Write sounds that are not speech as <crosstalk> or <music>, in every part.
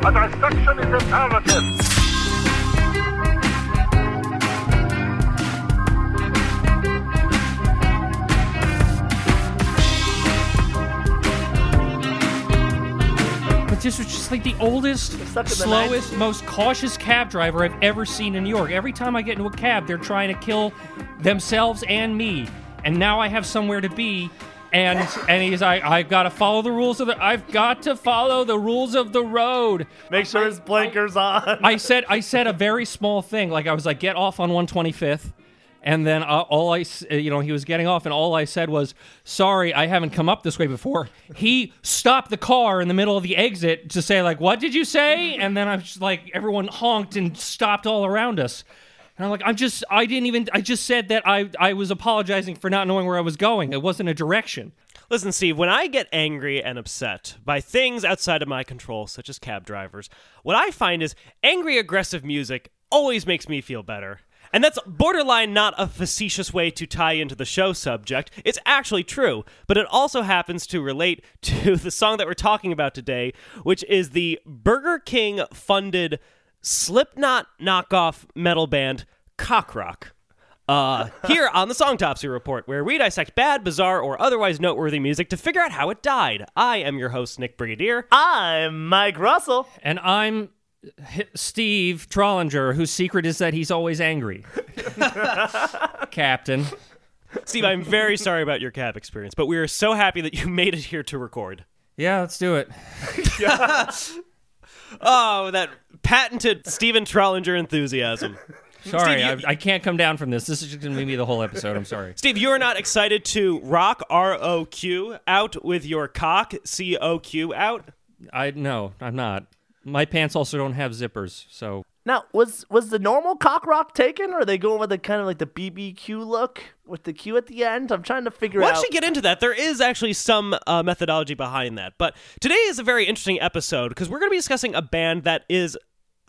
A dissection is imperative. But this was just like the oldest, the slowest, most cautious cab driver I've ever seen in New York. Every time I get into a cab, they're trying to kill themselves and me. And now I have somewhere to be. And and he's like, I've got to follow the rules of the. I've got to follow the rules of the road. Make sure his blinkers on. I said I said a very small thing. Like I was like, get off on 125th. And then uh, all I, s- uh, you know, he was getting off, and all I said was, "Sorry, I haven't come up this way before." He stopped the car in the middle of the exit to say, "Like, what did you say?" And then I was just like, everyone honked and stopped all around us. And I'm like, I'm just, I didn't even, I just said that I, I was apologizing for not knowing where I was going. It wasn't a direction. Listen, Steve, when I get angry and upset by things outside of my control, such as cab drivers, what I find is angry, aggressive music always makes me feel better. And that's borderline not a facetious way to tie into the show subject. It's actually true, but it also happens to relate <laughs> to the song that we're talking about today, which is the Burger King funded Slipknot knockoff metal band Coq Roq. Uh, <laughs> here on the Songtopsy Report, where we dissect bad, bizarre, or otherwise noteworthy music to figure out how it died. I am your host, Nick Brigadier. I'm Mike Russell. And I'm H- Steve Trollinger, whose secret is that he's always angry. <laughs> Captain. Steve, I'm very sorry about your cab experience, but we are so happy that you <laughs> made it here to record. Yeah, let's do it. Oh, that patented Stephen Trollinger enthusiasm. <laughs> Sorry, Steve, you- I, I can't come down from this. This is just going to be the whole episode. I'm sorry. <laughs> Steve, you are not excited to rock R O Q out with your cock C O Q out? I no, I'm not. My pants also don't have zippers, so Now, was was the normal cock rock taken, or are they going with the kind of like the BBQ look with the Q at the end? I'm trying to figure out. We'll out. actually get into that. There is actually some uh, methodology behind that. But today is a very interesting episode because we're going to be discussing a band that is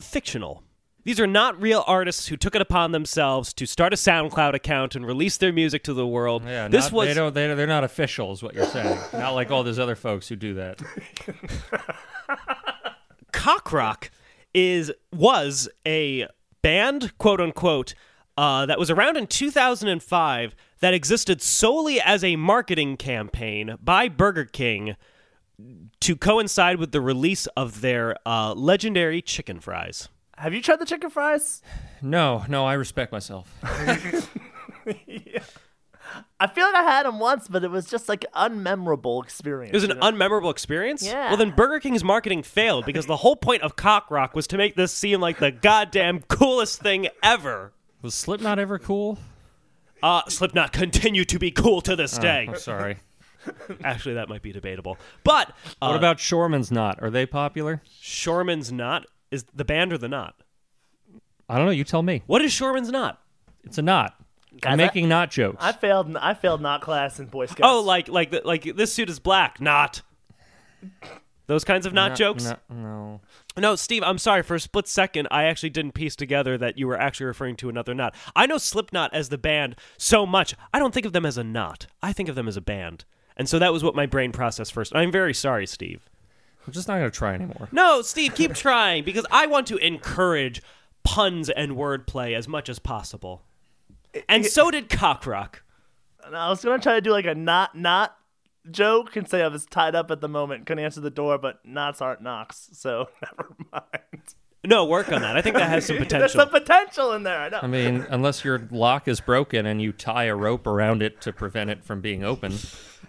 fictional. These are not real artists who took it upon themselves to start a SoundCloud account and release their music to the world. yeah. this not, was they don't. They, they're not official, is what you're saying. <laughs> not like all those other folks who do that. <laughs> Coq Roq is was a band, quote unquote, uh, that was around in 2005 that existed solely as a marketing campaign by Burger King to coincide with the release of their uh, legendary chicken fries. Have you tried the chicken fries? No, no, I respect myself. <laughs> yeah. I feel like I had them once, but it was just like unmemorable experience. It was an you know? unmemorable experience. Yeah. Well, then Burger King's marketing failed because the whole point of Coq Roq was to make this seem like the goddamn coolest thing ever. Was Slipknot ever cool? Uh, Slipknot continue to be cool to this day. I'm sorry. <laughs> Actually, that might be debatable. But uh, What about Shoreman's Knot? Are they popular? Shoreman's Knot? Is the band or the knot? I don't know. You tell me. What is Shoreman's Knot? It's a knot. Guys, I'm making knot jokes. I failed. I failed not class in Boy Scouts. Oh, like like the, like this suit is black. Knot. those kinds of knot No- jokes. no- no. No, Steve, I'm sorry. For a split second, I actually didn't piece together that you were actually referring to another knot. I know Slipknot as the band so much. I don't think of them as a knot. I think of them as a band. And so that was what my brain processed first. I'm very sorry, Steve. I'm just not going to try anymore. No, Steve, keep trying because I want to encourage puns and wordplay as much as possible. And so did Coq Roq. And I was gonna try to do like a not not joke and say I was tied up at the moment, couldn't answer the door, but knots aren't knocks, so <laughs> never mind. No, work on that. I think that has some potential. <laughs> There's potential. some potential in there. I know. I mean, unless your lock is broken and you tie a rope around it to prevent it from being open.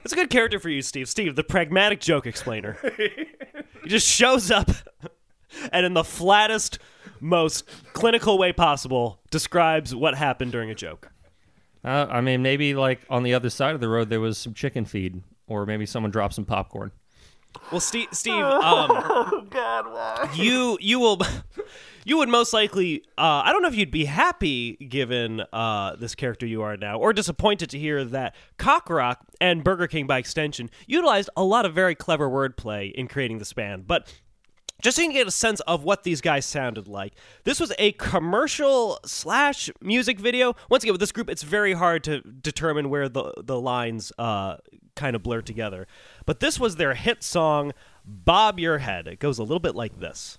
It's a good character for you, Steve. Steve, the pragmatic joke explainer. <laughs> he just shows up <laughs> and, in the flattest, most clinical way possible, describes what happened during a joke. Uh, I mean, maybe like on the other side of the road there was some chicken feed, or maybe someone dropped some popcorn. Well, Steve, Steve, <laughs> um, oh God, why? you you will you would most likely uh, I don't know if you'd be happy given uh, this character you are now, or disappointed to hear that Coq Roq and Burger King by extension utilized a lot of very clever wordplay in creating this band, but. Just so you can get a sense of what these guys sounded like, this was a commercial slash music video. Once again, with this group, it's very hard to determine where the the lines uh, kind of blur together. But this was their hit song, "Bob Your Head." It goes a little bit like this.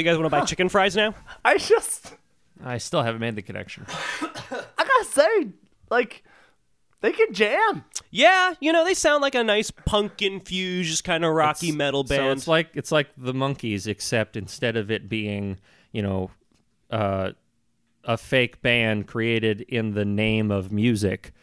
So you guys want to buy chicken fries now? I just, I still haven't made the connection. I gotta say, like, they can jam. Yeah, you know they sound like a nice punk infused kind of rocky metal band. So it's like it's like the Monkees, except instead of it being, you know, uh, a fake band created in the name of music,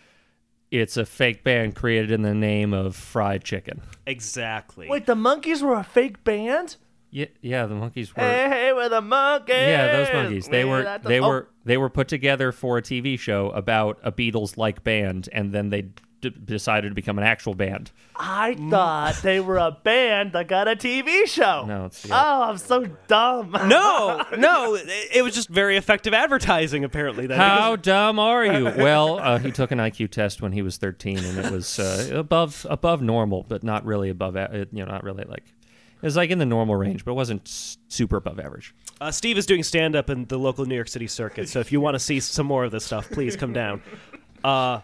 it's a fake band created in the name of fried chicken. exactly. Wait, the Monkees were a fake band? Yeah, yeah, the Monkees were. Hey, hey, we're the Monkees. Yeah, those Monkees. They We're were at the- they oh, were they were put together for a TV show about a Beatles-like band, and then they d- decided to become an actual band. I thought <laughs> they were a band that got a TV show. No, it's the Oh, I'm so dumb. <laughs> no, <laughs> no, it, it was just very effective advertising. Apparently, then How dumb are you? Well, uh, he took an IQ test when he was 13, and it was uh, above above normal, but not really above. a- uh, You know, not really like it was like in the normal range, but it wasn't super above average. Uh, Steve is doing stand up in the local New York City circuit. So if you want to see some more of this stuff, please come down. Uh,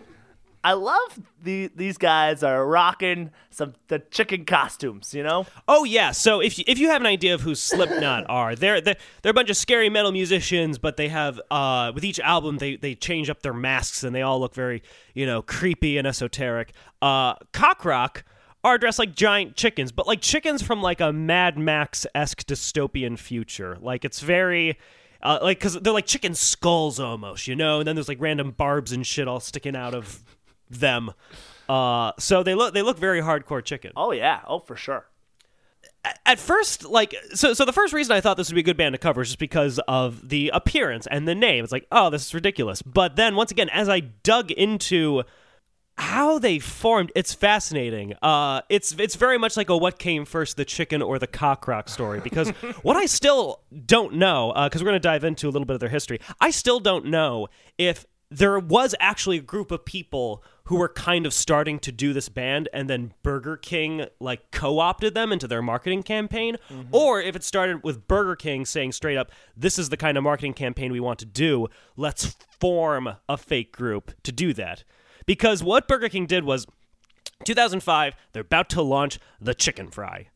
I love the these guys are rocking some the chicken costumes. You know, oh yeah. So if you, if you have an idea of who Slipknot <laughs> are, they're, they're they're a bunch of scary metal musicians, but they have uh, with each album they they change up their masks and they all look very you know creepy and esoteric. Uh, Coq Roq are dressed like giant chickens, but like chickens from like a Mad Max esque dystopian future. Like it's very. Uh, like, cause they're like chicken skulls almost, you know, and then there's like random barbs and shit all sticking out of them. Uh, so they look they look very hardcore chicken. oh yeah, oh for sure. At first, like so, so the first reason I thought this would be a good band to cover is just because of the appearance and the name. It's like, oh, this is ridiculous. But then once again, as I dug into how they formed, it's fascinating. Uh, it's it's very much like a what came first, the chicken or the cock rock story. Because <laughs> what I still don't know, because we're going to dive into a little bit of their history, I still don't know if there was actually a group of people who were kind of starting to do this band and then Burger King like co-opted them into their marketing campaign or if it started with Burger King saying straight up this is the kind of marketing campaign we want to do let's form a fake group to do that because what Burger King did was 2005 they're about to launch the chicken fry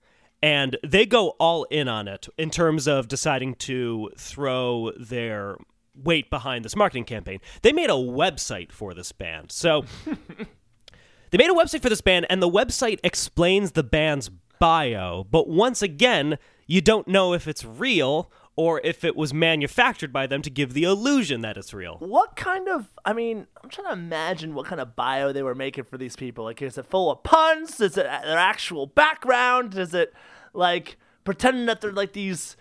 and they go all in on it in terms of deciding to throw their weight behind this marketing campaign. They made a website for this band. So <laughs> they made a website for this band, and the website explains the band's bio. But once again, you don't know if it's real or if it was manufactured by them to give the illusion that it's real. What kind of? I mean, I'm trying to imagine what kind of bio they were making for these people. Like, is it full of puns? Is it their actual background? Is it like pretending that they're like these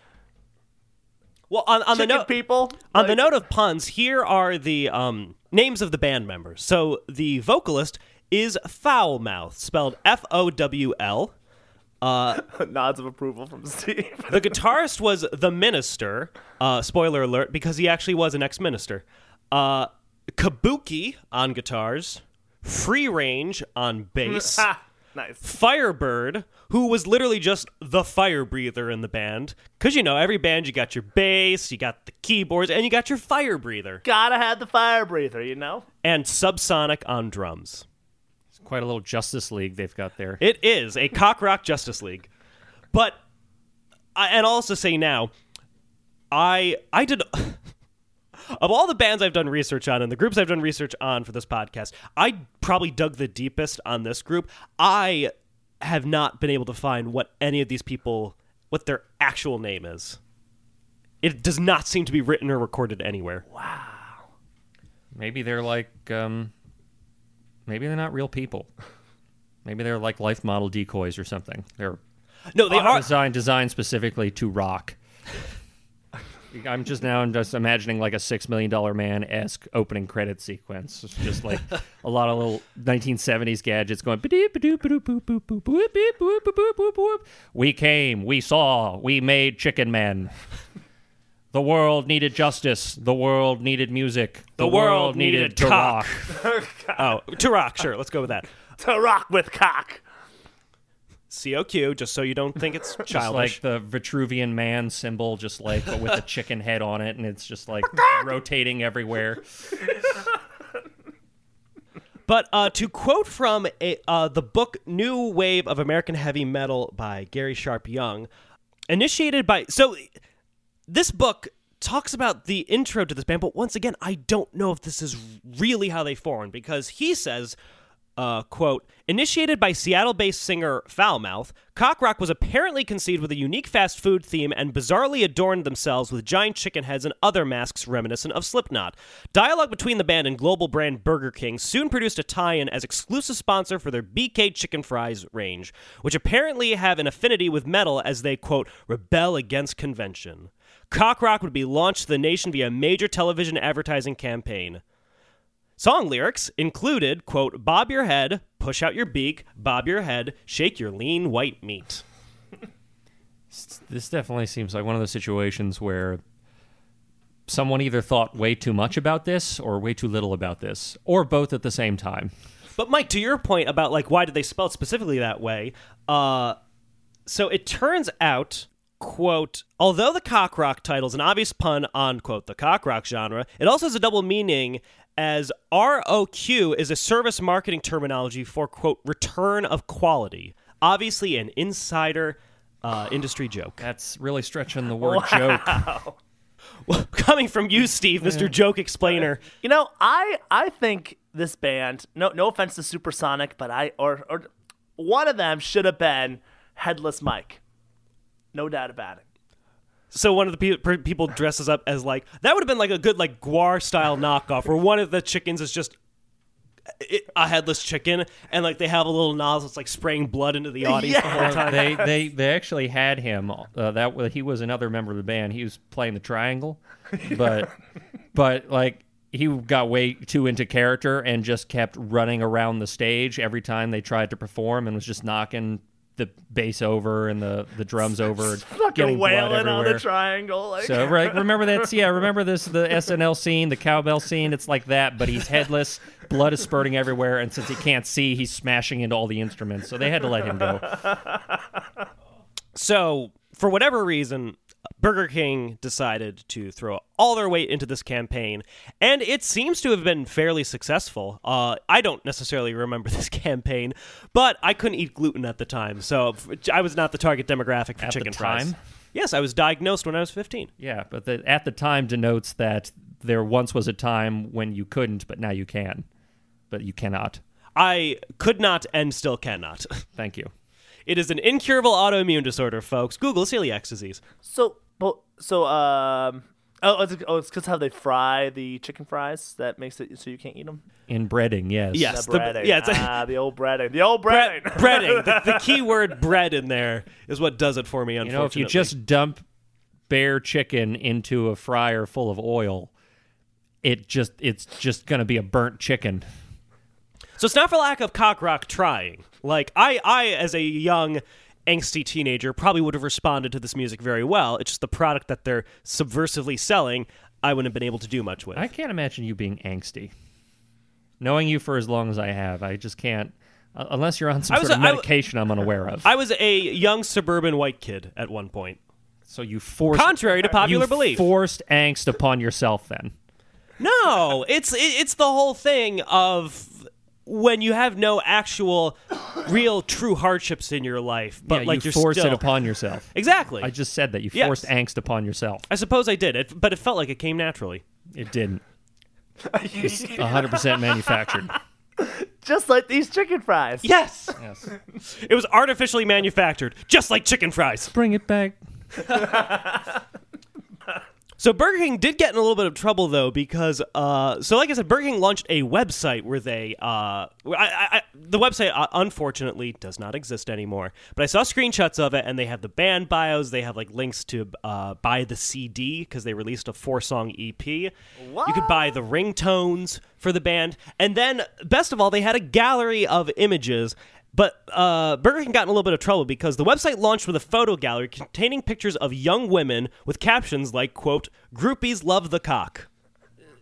Well, on, on the note, people? On the note of puns, here are the um, names of the band members. So the vocalist is Foulmouth, spelled F O W L. <laughs> nods of approval from <laughs> Steve. The guitarist was the minister. Uh, spoiler alert, because he actually was an ex-minister. Uh, Kabuki on guitars, Free Range on bass, Ha, <laughs> nice. Firebird, who was literally just the fire breather in the band. Because you know, every band you got your bass, you got the keyboards, and you got your fire breather. Gotta have the fire breather, you know. And Subsonic on drums. It's quite a little Justice League they've got there. It is a Coq Roq Justice League. But I, and I'll also say now, I I did <laughs> of all the bands I've done research on and the groups I've done research on for this podcast, I probably dug the deepest on this group. I have not been able to find what any of these people what their actual name is. It does not seem to be written or recorded anywhere. Wow. Maybe they're like, um, maybe they're not real people. Maybe they're like life model decoys or something. They're No, they are designed designed specifically to rock. I'm just now I'm just imagining like a six million dollar man esque opening credit sequence. It's just like a lot of little 1970s gadgets going. We came, we saw, we made Chicken Men. The world needed justice. The world needed music. The, world needed to cock. rock. <laughs> Oh, to rock, sure. Let's go with that. <laughs> To rock with cock. COQ, just so you don't think it's childish. Just childish. like the Vitruvian man symbol, just like but with a <laughs> chicken head on it, and it's just like rotating everywhere. But uh, to quote from a, uh, the book New Wave of American Heavy Metal by Garry Sharpe-Young, initiated by. So this book talks about the intro to this band, but once again, I don't know if this is really how they formed because he says, uh, quote, initiated by Seattle based singer Foulmouth, Coq Roq was apparently conceived with a unique fast food theme and bizarrely adorned themselves with giant chicken heads and other masks reminiscent of Slipknot. Dialogue between the band and global brand Burger King soon produced a tie in as exclusive sponsor for their BK chicken fries range, which apparently have an affinity with metal as they, quote, rebel against convention. Coq Roq would be launched to the nation via a major television advertising campaign. Song lyrics included, quote, bob your head, push out your beak, bob your head, shake your lean white meat. This definitely seems like one of those situations where someone either thought way too much about this or way too little about this, or both at the same time. But Mike, to your point about like why did they spell it specifically that way? Uh, so it turns out, quote, although the Coq Roq title is an obvious pun on quote the cock rock genre, it also has a double meaning as ROQ is a service marketing terminology for quote return of quality. Obviously, an insider uh, industry joke. That's really stretching the word joke. <laughs> Coming from you, Steve, Mr. Joke Explainer. You know, I I think this band. No, no offense to Supersonic, but I or or one of them should have been Headless Mike. No doubt about it. So one of the pe- people dresses up as like that would have been like a good like Gwar style knockoff, where one of the chickens is just a headless chicken, and like they have a little nozzle that's like spraying blood into the audience the whole Uh, time. they they they actually had him. Uh, that wa- he was another member of the band. He was playing the triangle, but <laughs> but like he got way too into character and just kept running around the stage every time they tried to perform and was just knocking the bass over and the the drums over, Fucking getting blood wailing on the triangle. Like, So right, remember that? Yeah, remember this the SNL scene, the cowbell scene. It's like that, but he's headless, blood is spurting everywhere, and since he can't see, he's smashing into all the instruments. So they had to let him go. <laughs> So, for whatever reason, Burger King decided to throw all their weight into this campaign, and it seems to have been fairly successful. Uh, I don't necessarily remember <laughs> this campaign, but I couldn't eat gluten at the time, so I was not the target demographic for At the chicken fries. Yes, I was diagnosed when I was 15. Yeah, but the, at the time denotes that there once was a time when you couldn't, but now you can. But you cannot. I could not and still cannot. <laughs> Thank you. It is an incurable autoimmune disorder, folks. Google celiac disease. So, but so um. Oh, it's, oh, it's because how they fry the chicken fries that makes it so you can't eat them. In breading, yes. Yes. The the- yeah, it's a- ah, the old breading. The old Bre- breading. <laughs> breading. The, the key word bread in there is what does it for me, You unfortunately. know, if you just dump bare chicken into a fryer full of oil, it just it's just gonna be a burnt chicken. So it's not for lack of Coq Roq trying. Like I, I as a young angsty teenager probably would have responded to this music very well. It's just the product that they're subversively selling. I wouldn't have been able to do much with. I can't imagine you being angsty. Knowing you for as long as I have, I just can't. uh, Unless you're on some I was sort of a- I w- medication I'm unaware of. I was a young suburban white kid at one point. so you forced, Contrary to popular you belief. forced angst upon yourself. Then No, it's it, it's the whole thing of when you have no actual, real, true hardships in your life, but yeah, like you are force still it upon yourself. exactly. I just said that you Yes. forced angst upon yourself. I suppose I did it, but it felt like it came naturally. It didn't. <laughs> It's 100% manufactured. Just like these chicken fries. Yes, Yes. it was artificially manufactured, just like chicken fries. Bring it back. <laughs> So Burger King did get in a little bit of trouble though because uh, so like I said, Burger King launched a website where they uh, I, I, the website uh, unfortunately does not exist anymore. But I saw screenshots of it and they have the band bios. They have like links to uh, buy the CD because they released a four song EP. You could buy the ringtones for the band, and then best of all, they had a gallery of images. But uh, Burger King got in a little bit of trouble because the website launched with a photo gallery containing pictures of young women with captions like, quote, groupies love the cock.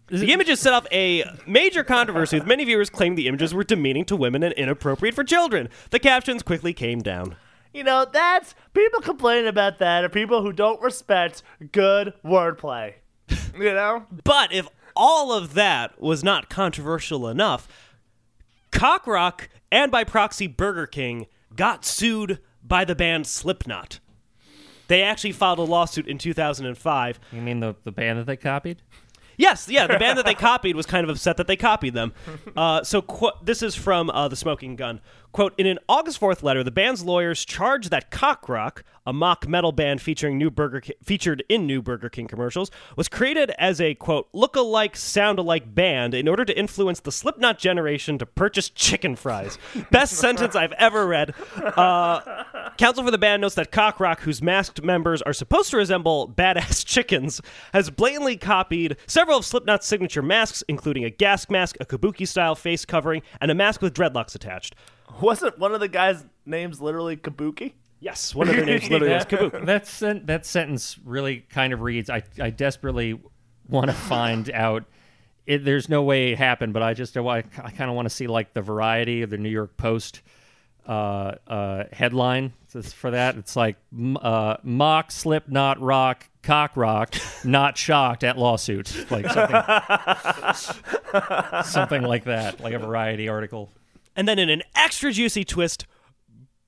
The images set off a major controversy with many viewers claiming the images were demeaning to women and inappropriate for children. The captions quickly came down. You know, that's people complaining about that are people who don't respect good wordplay. <laughs> You know? But if all of that was not controversial enough, Coq Roq and by proxy Burger King got sued by the band Slipknot. They actually filed a lawsuit in 2005 You mean the the band that they copied? Yes, yeah, the band that they <laughs> copied was kind of upset that they copied them. <laughs> Uh, so qu- this is from uh, the Smoking Gun. Quote: In an August 4th letter, the band's lawyers charged that Coq Roq, a mock metal band featuring new Burger Ki- featured in new Burger King commercials, was created as a quote look-alike, sound-alike band in order to influence the Slipknot generation to purchase chicken fries. <laughs> Best sentence I've ever read. Uh, Counsel for the band notes that Coq Roq, whose masked members are supposed to resemble badass <laughs> chickens, has blatantly copied several of Slipknot's signature masks, including a gas mask, a kabuki style face covering, and a mask with dreadlocks attached. <laughs> Wasn't one of the guys' names literally Kabuki? Yes, one of their names literally is <laughs> Kabuki. That sen- that sentence really kind of reads. I I desperately want to <laughs> find out. It, there's no way it happened, but I just I, I kind of want to see like the variety of the New York Post uh, uh, headline for that. It's like uh, mock slip not rock cock rock not shocked at lawsuit like something something like that like a variety article. And then in an extra juicy twist,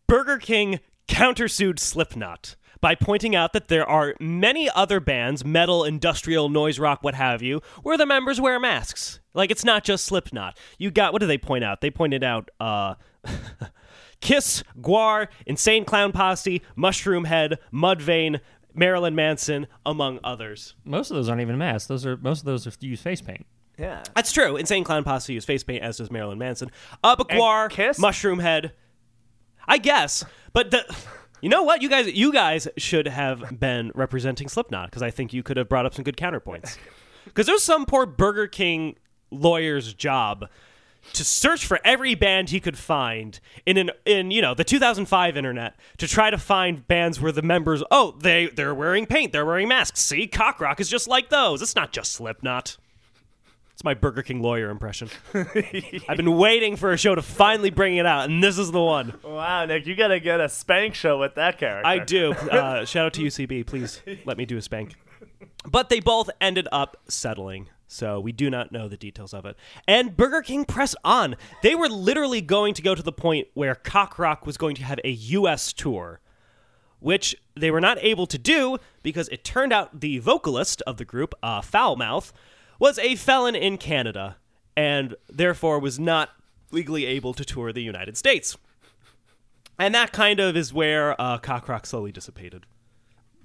Burger King countersued Slipknot by pointing out that there are many other bands, metal, industrial, noise rock, what have you, where the members wear masks. Like it's not just Slipknot. You got what do they point out? They pointed out uh <laughs> Kiss, Gwar, Insane Clown Posse, Mushroomhead, Mudvayne, Marilyn Manson, among others. Most of those aren't even masks. Those are most of those are use face paint. Yeah. That's true. Insane Clown Posse use face paint, as does Marilyn Manson. Uh, but Gwar, Kiss? Mushroomhead, I guess. But the, you know what? You guys, you guys should have been representing Slipknot because I think you could have brought up some good counterpoints. <laughs> Because there's some poor Burger King lawyer's job to search for every band he could find in an in you know the 2005 internet to try to find bands where the members oh they they're wearing paint they're wearing masks see Coq Roq is just like those it's not just slipknot it's my burger king lawyer impression <laughs> i've been waiting for a show to finally bring it out and this is the one Wow, Nick, you gotta get a spank show with that character. i do <laughs> uh, shout out to ucb please let me do a spank but they both ended up settling. So we do not know the details of it. And Burger King pressed on. They were literally going to go to the point where Coq Roq was going to have a U.S. tour, which they were not able to do because it turned out the vocalist of the group, uh, Foulmouth, was a felon in Canada and therefore was not legally able to tour the United States. And that kind of is where uh, Coq Roq slowly dissipated.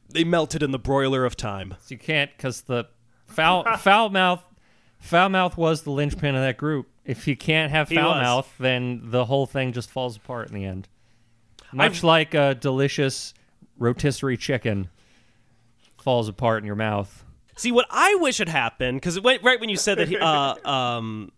They melted in the broiler of time. So you can't because the foul <laughs> foul mouth foul mouth was the linchpin of that group. If you can't have foul mouth, then the whole thing just falls apart in the end. Much like a delicious rotisserie chicken falls apart in your mouth. See, what I wish had happened, because right when you said that he, uh, <laughs> um,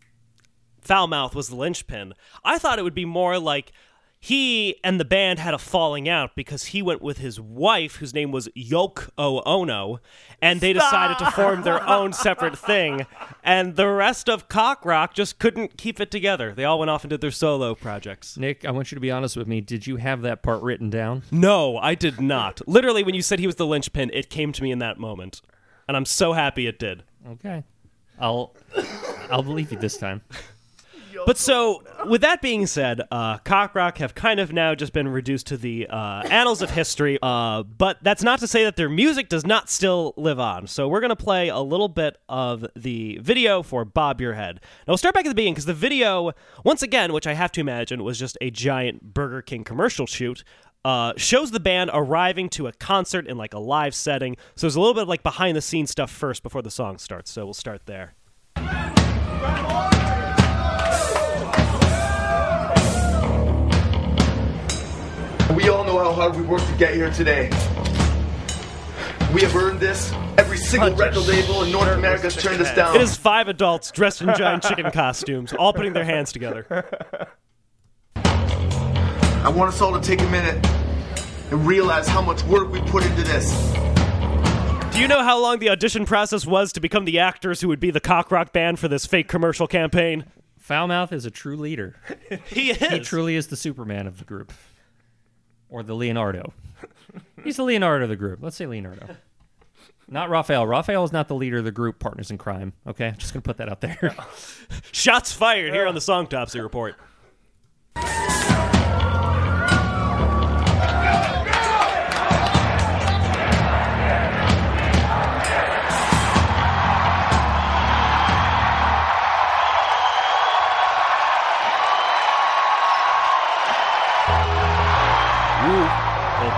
Foulmouth was the linchpin, I thought it would be more like he and the band had a falling out because he went with his wife, whose name was Yoko Ono, and they decided to form their own separate thing. And the rest of Coq Roq just couldn't keep it together. They all went off and did their solo projects. Nick, I want you to be honest with me. Did you have that part written down? No, I did not. Literally, when you said he was the linchpin, it came to me in that moment. And I'm so happy it did. Okay. I'll I'll believe you this time. <laughs> But so, with that being said, uh, Coq Roq have kind of now just been reduced to the uh, annals of history. Uh, but that's not to say that their music does not still live on. So we're gonna play a little bit of the video for Bob Your Head. Now we'll start back at the beginning because the video, once again, which I have to imagine was just a giant Burger King commercial shoot. Uh, shows the band arriving to a concert in like a live setting. So there's a little bit of like behind the scenes stuff first before the song starts. So we'll start there. We all know how hard we worked to get here today. We have earned this. Every single Hunter record label in North America has turned us down. It is five adults dressed in giant chicken costumes, all putting their hands together. <laughs> I want us all to take a minute and realize how much work we put into this. Do you know how long the audition process was to become the actors who would be the Coq Roq band for this fake commercial campaign? Foulmouth is a true leader. <laughs> He is. He truly is the Superman of the group. Or the Leonardo. He's the Leonardo of the group. Let's say Leonardo. Not Raphael. Raphael is not the leader of the group Partners in Crime. Okay? Just going to put that out there. <laughs> Shots fired here on the Songtopsy Report.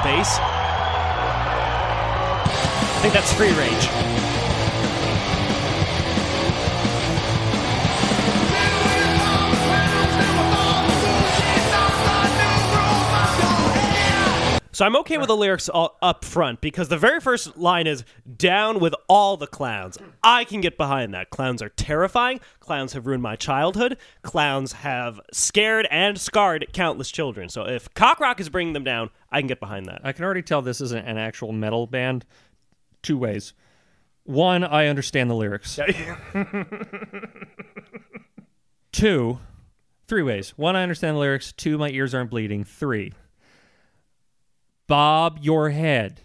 I think that's free range. So I'm okay with the lyrics all up front because the very first line is down with all the clowns. I can get behind that. Clowns are terrifying. Clowns have ruined my childhood. Clowns have scared and scarred countless children. So if Coq Roq is bringing them down, I can get behind that. I can already tell this isn't an actual metal band. Two ways. One, I understand the lyrics. <laughs> Two, three ways. One, I understand the lyrics. Two, my ears aren't bleeding. Three, bob your head.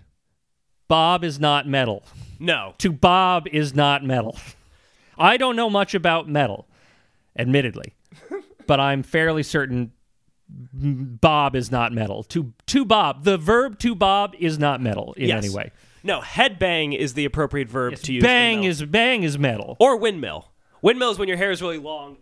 Bob is not metal. No. To bob is not metal. I don't know much about metal, admittedly, <laughs> but I'm fairly certain bob is not metal. To to bob, the verb to bob is not metal in Yes. any way. No, headbang is the appropriate verb to use. Bang is bang is metal. or windmill. Windmill is when your hair is really long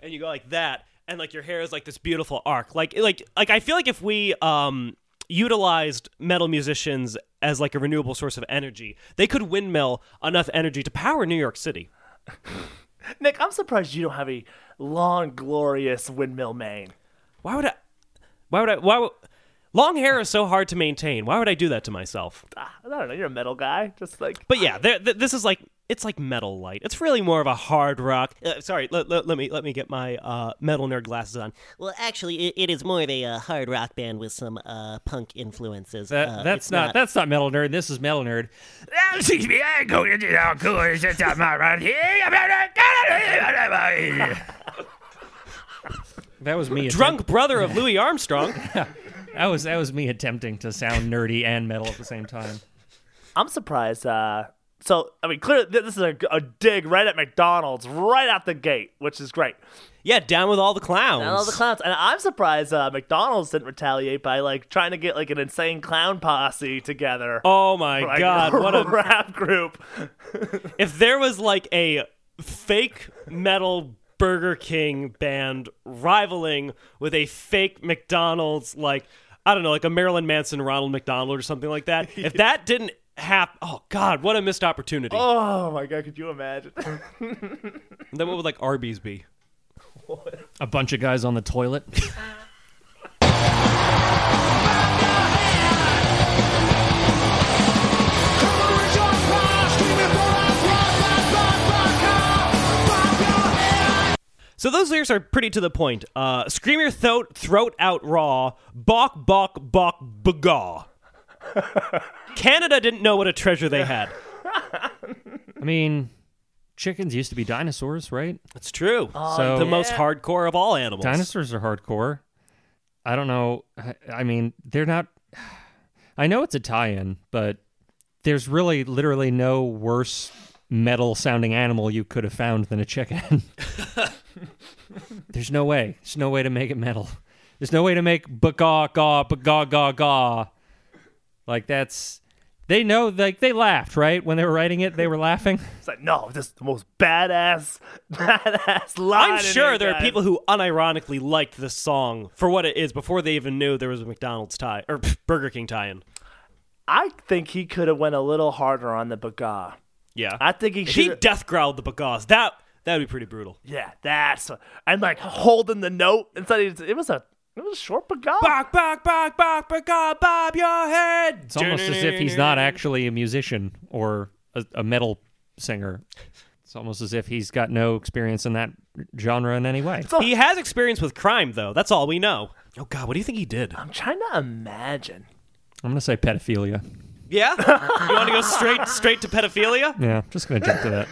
and you go like that, and like your hair is like this beautiful arc. Like like like I feel like if we um utilized metal musicians as like a renewable source of energy, they could windmill enough energy to power New York City. <laughs> Nick, I'm surprised you don't have a long, glorious windmill mane. Why would I? Why would I? Why would? Long hair is so hard to maintain. Why would I do that to myself? Ah, I don't know. You're a metal guy. Just like But yeah, there, th- this is like it's like metal light. It's really more of a hard rock. Uh, sorry, let, let, let me let me get my uh, metal nerd glasses on. Well, actually, it, it is more of a uh, hard rock band with some uh, punk influences. That, uh, that's it's not, that's not metal nerd. This is metal nerd. Excuse me, I go into how cool is it I'm not right here. That was me. Drunk brother of Louis Armstrong. <laughs> That was that was me attempting to sound nerdy and metal at the same time. I'm surprised. Uh, so I mean, clearly this is a, a dig right at McDonald's right out the gate, which is great. Yeah, down with all the clowns. And all the clowns, and I'm surprised uh, McDonald's didn't retaliate by like trying to get like an insane clown posse together. oh my like, god, what a rap group! <laughs> if there was like a fake metal Burger King band rivaling with a fake McDonald's like I don't know, like a Marilyn Manson Ronald McDonald or something like that. If <laughs> that didn't happen, oh god, what a missed opportunity. Oh my god, could you imagine? <laughs> Then what would like Arby's be? A bunch of guys on the toilet. <laughs> So those lyrics are pretty to the point. Uh, scream your throat, throat out raw, balk, balk, balk, bagaw. Canada didn't know what a treasure they had. I mean, chickens used to be dinosaurs, right? That's true. so the most hardcore of all animals. dinosaurs are hardcore. I don't know. I, I mean, they're not. I know it's a tie-in, but there's really, literally no worse metal sounding animal you could have found than a chicken. <laughs> <laughs> There's no way. There's no way to make it metal. There's no way to make ba-gaw, gaw, ba-gaw, gaw, gaw. Like that's. They know, like they laughed, right? When they were writing it, they were laughing. <laughs> It's like, no, this is the most badass, <laughs> badass line. I'm sure here, there are people who unironically liked this song for what it is before they even knew there was a McDonald's tie or pff, Burger King tie-in. I think he could have went a little harder on the baga. Yeah, I think he if he should. death growled the bagas. That that would be pretty brutal. yeah, that's and like holding the note instead. Of, it was a it was a short baga. Back, back, back, back, back, bob your head. It's almost as if he's not actually a musician or a, a metal singer. It's almost as if he's got no experience in that genre in any way. He has experience with crime, though. That's all we know. Oh God, what do you think he did? I'm trying to imagine. I'm gonna say pedophilia. Yeah, you want to go straight straight to pedophilia? Yeah, just gonna jump to that.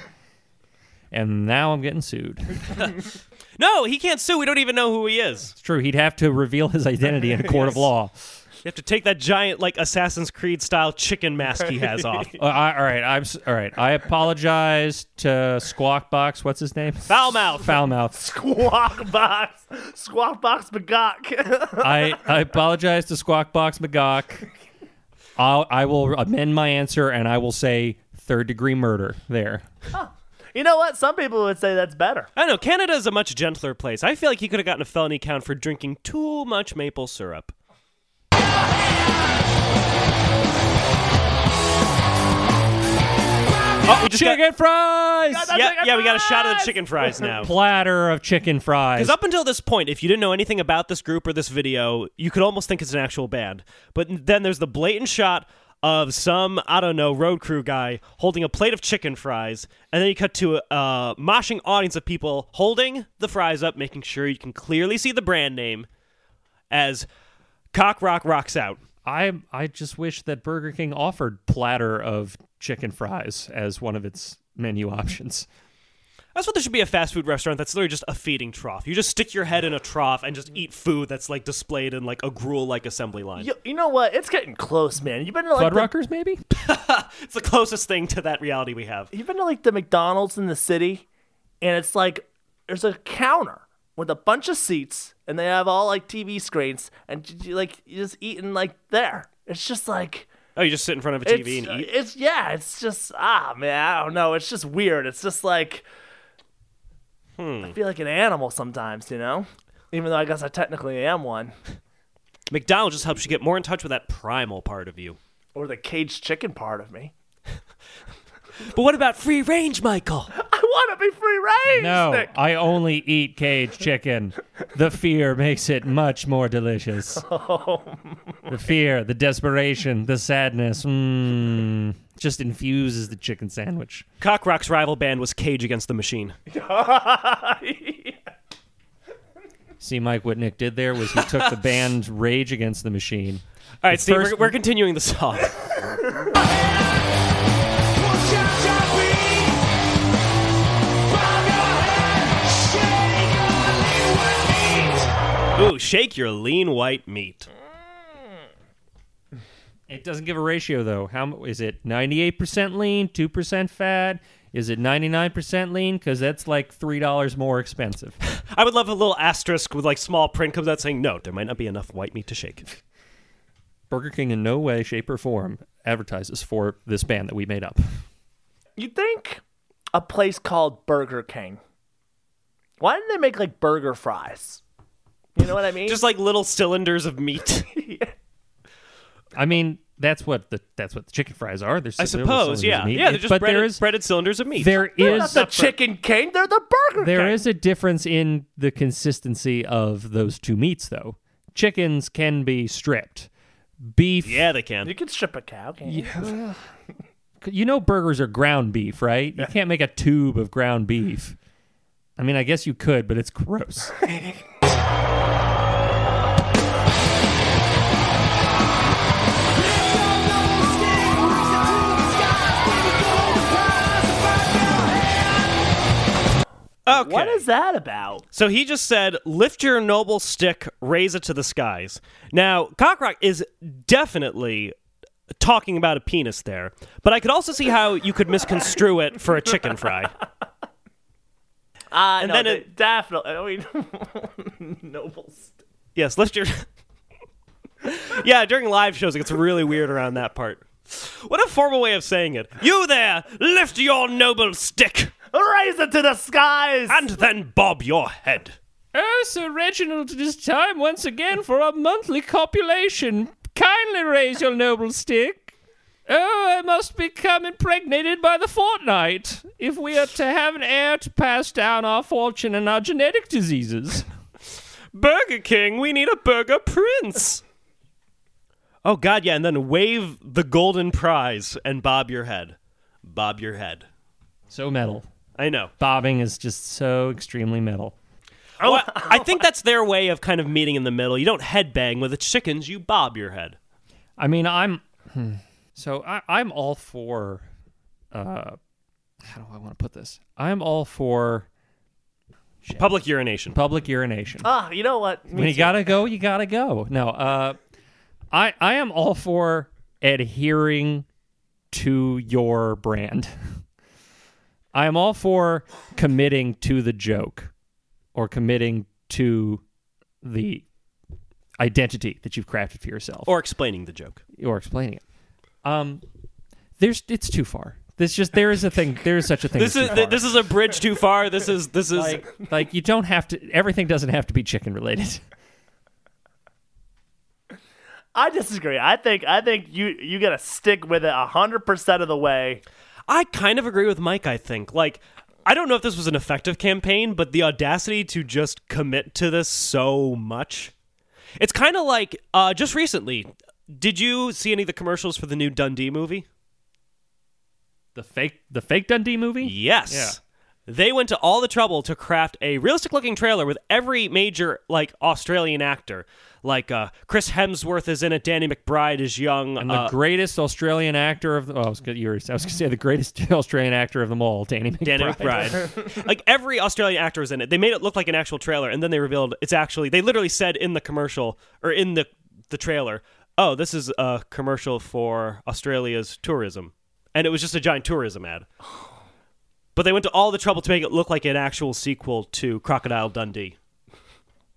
And now I'm getting sued. <laughs> No, he can't sue. We don't even know who he is. It's true. He'd have to reveal his identity in a court of <laughs> law. You have to take that giant, like Assassin's Creed style chicken mask he has off. <laughs> Uh, I, all right, I'm s- all right. I apologize to Squawk Box. What's his name? Foul mouth. Foul mouth. Squawk box, squawk box bagok. I, I apologize to Squawk Box McGawk. I'll, I will amend my answer and I will say third degree murder there. You know what? Some people would say that's better. I know Canada is a much gentler place. I feel like he could have gotten a felony count for drinking too much maple syrup. Oh, we just chicken got, fries. God, yeah, yeah, we got a shot of the chicken fries now. <laughs> Platter of chicken fries. Because up until this point, if you didn't know anything about this group or this video, you could almost think it's an actual band. But then there's the blatant shot of some, I don't know, road crew guy holding a plate of chicken fries, and then you cut to a uh, moshing audience of people holding the fries up, making sure you can clearly see the brand name as Coq Roq rocks out. I I just wish that Burger King offered platter of chicken fries as one of its menu options. That's what there should be a fast food restaurant that's literally just a feeding trough. You just stick your head in a trough and just eat food that's like displayed in like a gruel like assembly line. You, you know what? It's getting close, man. You've been to like the, Fuddruckers, maybe? <laughs> <laughs> It's the closest thing to that reality we have. you've been to like the McDonald's in the city, and it's like there's a counter with a bunch of seats, and they have all like TV screens, and you, you, like you just eating like there. It's just like Oh, you just sit in front of a TV it's, and eat? It's yeah. It's just ah man. I don't know. It's just weird. It's just like Hmm. I feel like an animal sometimes. You know, even though I guess I technically am one. McDonald's just helps you get more in touch with that primal part of you. Or the caged chicken part of me. But what about free range, Michael? I want to be free range. No, Nick. I only eat cage chicken. The fear makes it much more delicious. Oh, <laughs> The fear, the desperation, the sadness, mm, just infuses the chicken sandwich. Coq Roq's rival band was Cage Against the Machine. <laughs> See, Mike, what Nick did there was he took the band <laughs> Rage Against the Machine. All right, Steve, first- we're, we're continuing the song. Ooh, shake your lean white meat. Mm. It doesn't give a ratio though. How mu- is it? Ninety-eight percent lean, two percent fat. Is it ninety-nine percent lean? Because that's like three dollars more expensive. <laughs> I would love a little asterisk with like small print comes out saying, no, there might not be enough white meat to shake. <laughs> Burger King in no way, shape, or form advertises for this band that we made up. You think a place called Burger King? Why didn't they make like burger fries? You know what I mean? Just like little cylinders of meat. <laughs> I mean, that's what the that's what the chicken fries are. They're, I suppose, yeah. Yeah, they're just but breaded, there is breaded cylinders of meat. there They're is not the Chicken King. They're the Burger there King. is a difference in the consistency of those two meats, though. Chickens can be stripped. Beef, yeah, they can. You can strip a cow, can't you? you know, burgers are ground beef, right? You can't make a tube of ground beef. I mean, I guess you could, but it's gross. <laughs> Okay. What is that about? So he just said, "Lift your noble stick, raise it to the skies." Now, Coq Roq is definitely talking about a penis there, but I could also see how you could misconstrue it for a chicken fry. Uh, <laughs> And no, then it- definitely. I mean, <laughs> nobles. Yes, lift your. <laughs> yeah, during live shows, it gets really weird around that part. What a formal way of saying it. You there, lift your noble stick, Raise it to the skies. and then bob your head. Oh, Sir Reginald, it is time once again for our monthly copulation. Kindly raise your noble stick. Oh, I must become impregnated by the fortnight if we are to have an heir to pass down our fortune and our genetic diseases. <laughs> Burger King, we need a burger prince. oh God, yeah, and then wave the golden prize and bob your head. Bob your head. So metal. I know. Bobbing is just so extremely metal. Well, <laughs> I think that's their way of kind of meeting in the middle. You don't headbang with the chickens, you bob your head. I mean, I'm hmm. so I, I'm all for. Uh, how do I want to put this? I'm all for Public urination. public urination. Ah, you know what? Me when you too. gotta go, you gotta go. No, uh, I I am all for adhering to your brand. <laughs> I am all for committing to the joke or committing to the identity that you've crafted for yourself Or explaining the joke. or explaining it. Um, there's it's too far. There's just there is a thing. There is such a thing. This as is too far. this is a bridge too far. This is this is like like you don't have to. Everything doesn't have to be chicken related. <laughs> I disagree. I think I think you you gotta stick with it hundred percent of the way. I kind of agree with Mike, I think. Like, I don't know if this was an effective campaign, but the audacity to just commit to this so much. It's kind of like uh, just recently. Did you see any of the commercials for the new Dundee movie? The fake the fake Dundee movie? Yes. Yeah. They went to all the trouble to craft a realistic looking trailer with every major like Australian actor. Like uh, Chris Hemsworth is in it, Danny McBride is young. And the uh, greatest Australian actor of the, oh, I was gonna, you were, I was going to say the greatest <laughs> Australian actor of them all, Danny McBride. Danny McBride. <laughs> like every Australian actor was in it. They made it look like an actual trailer, and then they revealed it's actually. They literally said in the commercial or in the the trailer, "Oh, this is a commercial for Australia's tourism," and it was just a giant tourism ad. But they went to all the trouble to make it look like an actual sequel to Crocodile Dundee.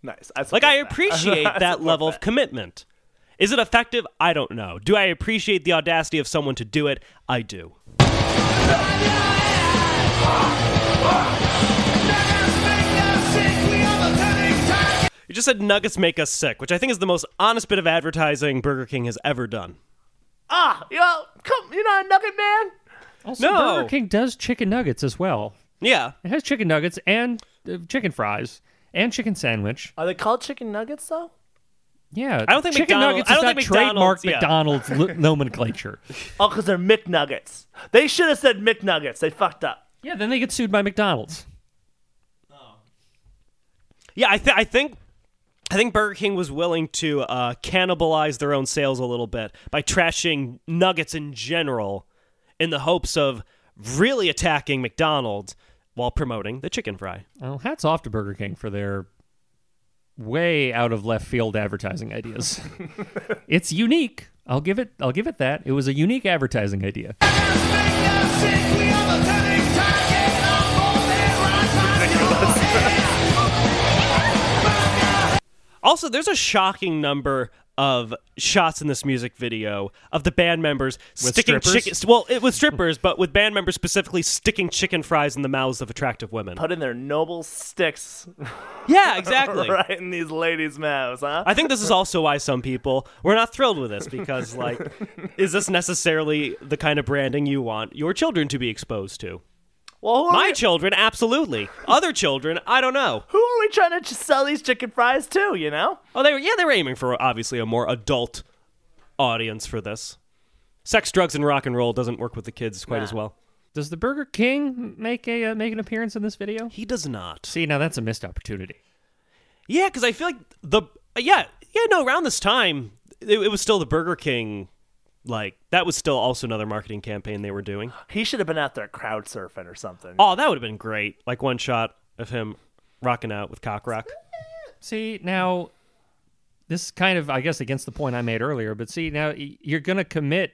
Nice. I Like I support that. appreciate I that level that. of commitment. Is it effective? I don't know. Do I appreciate the audacity of someone to do it? I do. You just said nuggets make us sick, which I think is the most honest bit of advertising Burger King has ever done. Ah, you know, come, you're not a nugget man. Also, No. Burger King does chicken nuggets as well. Yeah. It has chicken nuggets and uh, chicken fries and chicken sandwich. Are they called chicken nuggets though? Yeah, I don't think chicken McDonald's- nuggets I is don't not think trademark McDonald's- yeah. McDonald's li- <laughs> nomenclature. Oh, because they're McNuggets. They should have said McNuggets. They fucked up. Yeah, then they get sued by McDonald's. Yeah, I, th- I think I think Burger King was willing to uh, cannibalize their own sales a little bit by trashing nuggets in general in the hopes of really attacking McDonald's while promoting the chicken fry. Well, hats off to Burger King for their way out of left field advertising ideas. <laughs> it's unique. I'll give it. I'll give it that. It was a unique advertising idea. Also, there's a shocking number of shots in this music video of the band members sticking chicken. Well, it was strippers, but with band members specifically sticking chicken fries in the mouths of attractive women. Put in their noble sticks <laughs> Yeah, exactly. <laughs> right in these ladies' mouths, huh? I think this is also why some people were not thrilled with this because, like, is this necessarily the kind of branding you want your children to be exposed to? Well, who My we, children, absolutely. Other children, I don't know. <laughs> who are we trying to ch- sell these chicken fries to? You know? Oh, they were yeah, they were aiming for obviously a more adult audience for this. Sex, drugs, and rock and roll doesn't work with the kids quite as well. Does the Burger King make a uh, make an appearance in this video? He does not. See, now that's a missed opportunity. Yeah, because I feel like the yeah yeah no around this time it, it was still the Burger King. Like that was still also another marketing campaign they were doing. <gasps> He should have been out there crowd surfing or something. Oh, that would have been great. Like one shot of him rocking out with Coq Roq. <laughs> See, now this is kind of, I guess, against the point I made earlier. But see, now you're going to commit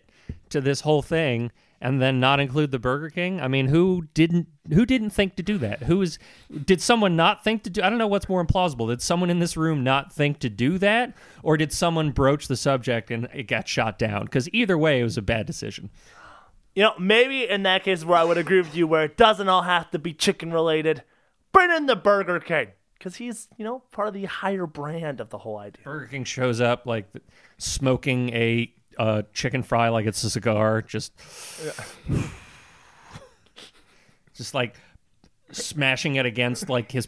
to this whole thing and then not include the Burger King. I mean, who didn't? Who didn't think to do that? Who is? Did someone not think to do? I don't know what's more implausible. Did someone in this room not think to do that, or did someone broach the subject and it got shot down? Because either way, it was a bad decision. You know, maybe in that case where I would agree with you, where it doesn't all have to be chicken related, bring in the Burger King. Because he's, you know, part of the higher brand of the whole idea. Burger King shows up like smoking a uh, chicken fry like it's a cigar, just, just like smashing it against like his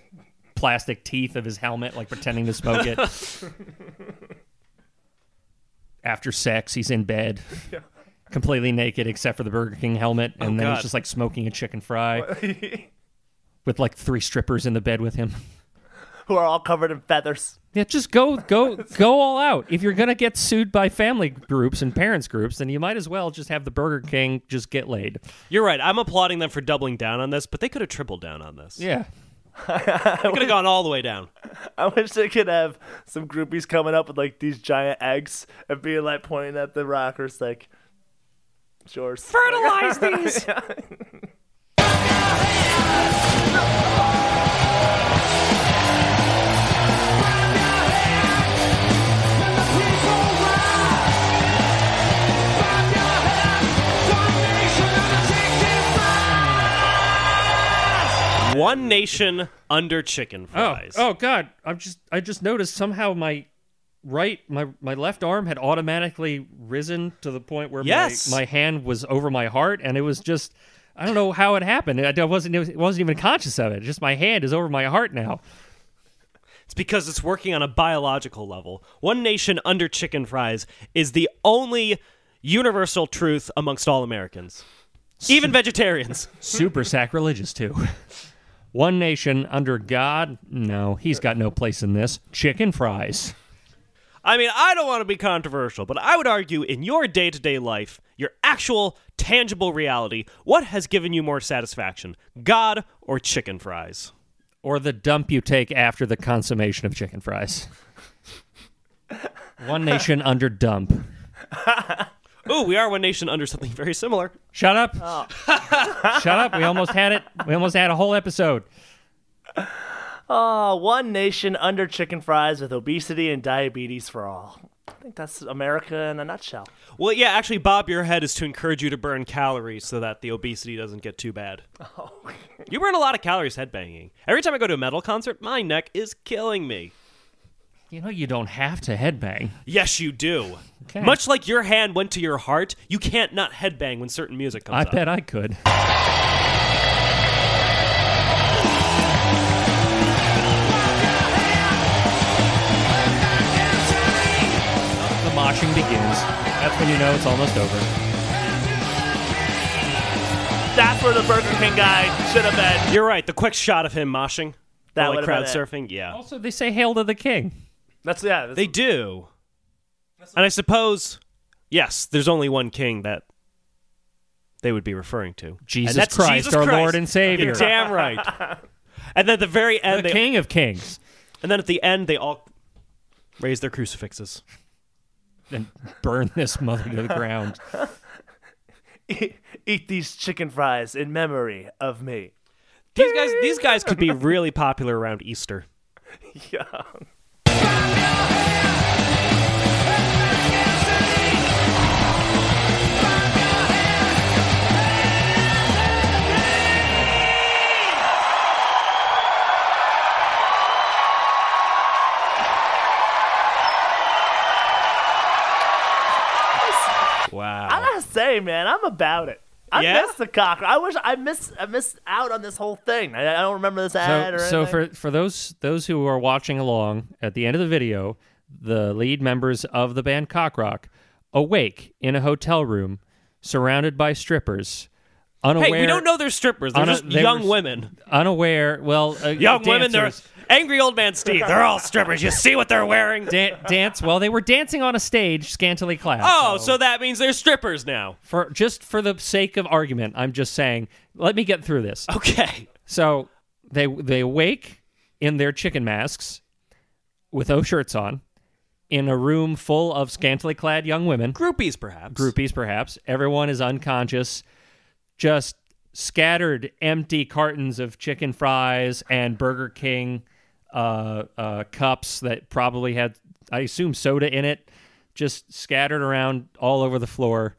plastic teeth of his helmet, like pretending to smoke it. <laughs> After sex, he's in bed, completely naked except for the Burger King helmet, and then God. he's just like smoking a chicken fry <laughs> with like three strippers in the bed with him. Who are all covered in feathers. Yeah, just go go <laughs> go all out. If you're gonna get sued by family groups and parents groups, then you might as well just have the Burger King just get laid. You're right. I'm applauding them for doubling down on this, but they could have tripled down on this. Yeah. They could have gone all the way down. <laughs> I wish they could have some groupies coming up with like these giant eggs and being like pointing at the rockers like, "It's yours." Fertilize these. <laughs> One nation under chicken Oh, fries. oh oh God! I've just I just noticed somehow my right my my left arm had automatically risen to the point where Yes. my, my hand was over my heart, and it was just I don't know how it happened. I wasn't it wasn't even conscious of it. Just my hand is over my heart now. It's because it's working on a biological level. One nation under chicken fries is the only universal truth amongst all Americans, even vegetarians. Super sacrilegious too. <laughs> One nation under God? No, he's got no place in this. Chicken fries. I mean, I don't want to be controversial, but I would argue in your day to day life, your actual tangible reality, what has given you more satisfaction, God or chicken fries? Or the dump you take after the consummation of chicken fries. <laughs> One nation under dump. <laughs> Ooh, we are one nation under something very similar. Shut up. Oh. <laughs> Shut up. We almost had it. We almost had a whole episode. Oh, one nation under chicken fries with obesity and diabetes for all. I think that's America in a nutshell. Well, yeah, actually, Bob, your head is to encourage you to burn calories so that the obesity doesn't get too bad. <laughs> Oh. you burn a lot of calories headbanging. Every time I go to a metal concert, my neck is killing me. You know, you don't have to headbang. Yes, you do. Okay. Much like your hand went to your heart, you can't not headbang when certain music comes I up. bet I could. The moshing begins. That's when you know it's almost over. That's where the Burger King guy should have been. You're right. The quick shot of him moshing, That or like would've crowd been it. surfing, yeah, Also, they say hail to the king. That's yeah. That's, they do. And I suppose, yes, there's only one king that they would be referring to. Jesus and that's Christ, Jesus our Christ. Lord and Savior. You're damn right. <laughs> and then at the very end, The they, king of kings. and then at the end, they all raise their crucifixes. And burn this mother to the ground. <laughs> eat these chicken fries in memory of me. These guys, these guys could be really popular around Easter. <laughs> Yeah. Gotta man, I'm about it. I Yeah? miss the cock. I wish I miss I missed out on this whole thing. I, I don't remember this ad or So, so for for those those who are watching along, at the end of the video, the lead members of the band Coq Roq awake in a hotel room, surrounded by strippers, unaware. Hey, we don't know they're strippers. They're Unna- just they young were- women. Unaware. Well, uh, Young women, they're dancers. Angry old man Steve. They're all strippers. You see what they're wearing? Dan- dance. Well, they were dancing on a stage, scantily clad. Oh, so that means they're strippers now. for just for the sake of argument, I'm just saying. Let me get through this. Okay. So they they wake in their chicken masks with no shirts on in a room full of scantily clad young women, Groupies, perhaps. groupies perhaps. Everyone is unconscious, just scattered empty cartons of chicken fries and Burger King uh, uh, cups that probably had, I assume, soda in it, just scattered around all over the floor.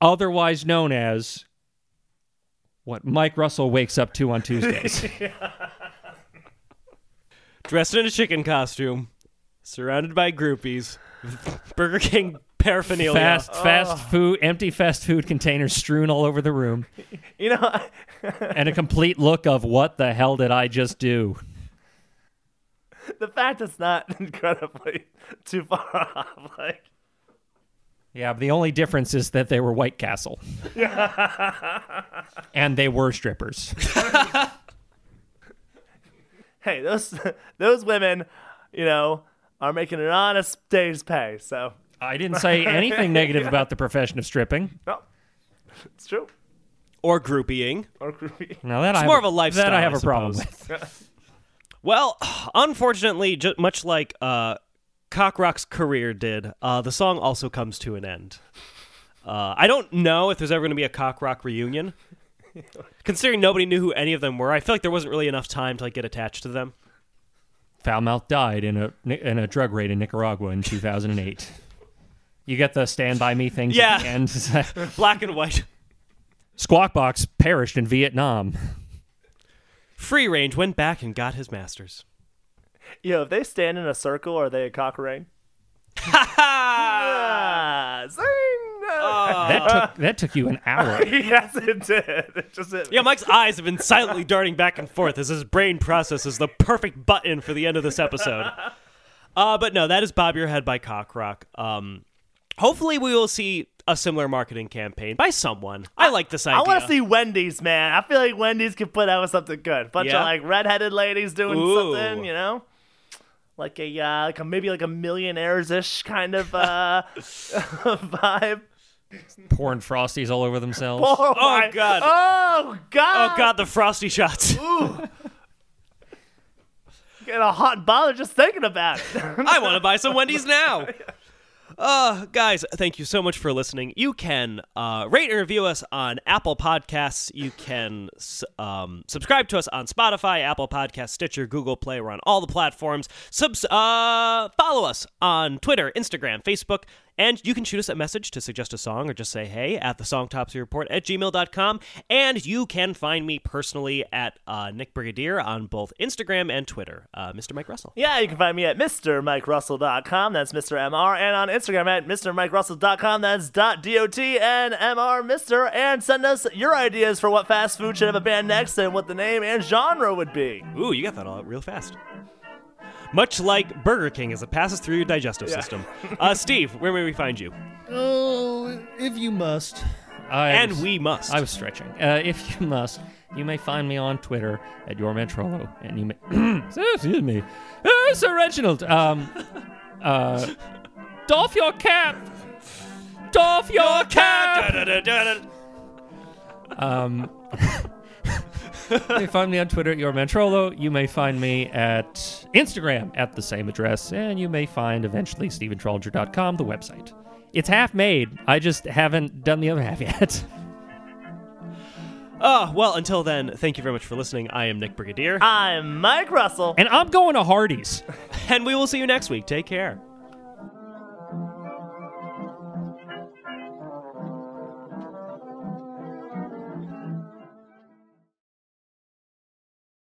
Otherwise known as what Mike Russell wakes up to on Tuesdays. <laughs> Dressed in a chicken costume, surrounded by groupies, Burger King paraphernalia. fast, oh. fast food, empty fast food containers strewn all over the room, <laughs> you know, <laughs> and a complete look of what the hell did I just do? the fact it's not <laughs> incredibly too far off. Like, Yeah, but the only difference is that they were White Castle. and they were strippers. hey, those those women, you know, are making an honest day's pay. So, I didn't say anything negative about the profession of stripping. <laughs> no, it's true. or groupieing. Or creepy. Now that I have, more of a lifestyle, That I have I a problem with. <laughs> Well, unfortunately, ju- much like uh, Coq Roq's career did, uh, the song also comes to an end. Uh, I don't know if there's ever going to be a Cockrock reunion. <laughs> Considering nobody knew who any of them were, I feel like there wasn't really enough time to like get attached to them. Fowl Mouth died in a in a drug raid in Nicaragua in 2008. You get the Stand By Me things Yeah. at the end. <laughs> Black and white. Squawk Box perished in Vietnam. Free Range went back and got his masters. Yo, if they stand in a circle, are they a cock ring? ha! <laughs> zing! Oh, That took that took you an hour. <laughs> yes, it did. It just it, Yeah, Mike's eyes have been silently darting back and forth as his brain processes the perfect button for the end of this episode. Uh, but no, that is Bob Your Head by Coq Roq. Um, hopefully, we will see a similar marketing campaign by someone. I like this idea. I want to see Wendy's, man. I feel like Wendy's could put out with something good. Bunch Yeah? of like redheaded ladies doing Ooh. something, you know, like a uh, like a maybe like a millionaires ish kind of uh, <laughs> vibe. Pouring frosties all over themselves. <laughs> Oh, Oh, my- God. Oh god! Oh God, the frosty shots. Ooh. <laughs> Get a hot bother just thinking about it. I want to buy some Wendy's now. Uh, guys, thank you so much for listening. You can uh, rate and review us on Apple Podcasts. You can um, subscribe to us on Spotify, Apple Podcasts, Stitcher, Google Play. We're on all the platforms. Subs- uh, follow us on Twitter, Instagram, Facebook, and you can shoot us a message to suggest a song or just say hey at the songtopsy report at gmail.com. And you can find me personally at uh, Nick Brigadier on both Instagram and Twitter. Uh, Mr. Mike Russell. yeah, you can find me at MrMikeRussell.com. That's Mr. MR. And on Instagram at MrMikeRussell.com. That's dot dot and MR Mister. And send us your ideas for what fast food should have a band next and what the name and genre would be. Ooh, you got that all out real fast. Much like Burger King as it passes through your digestive system. Uh, <laughs> Steve, where may we find you? Oh, if you must. I And was- we must. I was stretching. Uh, if you <laughs> must, you may find me on Twitter at your Metrolo, and you may. <clears throat> excuse me, uh, Sir Reginald. Um, <laughs> uh, doff your cap. Doff your cap. Um, <laughs> you may find me on Twitter at your Mantrolo. You may find me at Instagram at the same address, and you may find eventually StephenTrollinger.com, the website. It's half made. I just haven't done the other half <laughs> yet. Oh, well, until then, thank you very much for listening. I am Nick Brigadier, I'm Mike Russell. and I'm going to Hardee's. <laughs> and we will see you next week. Take care.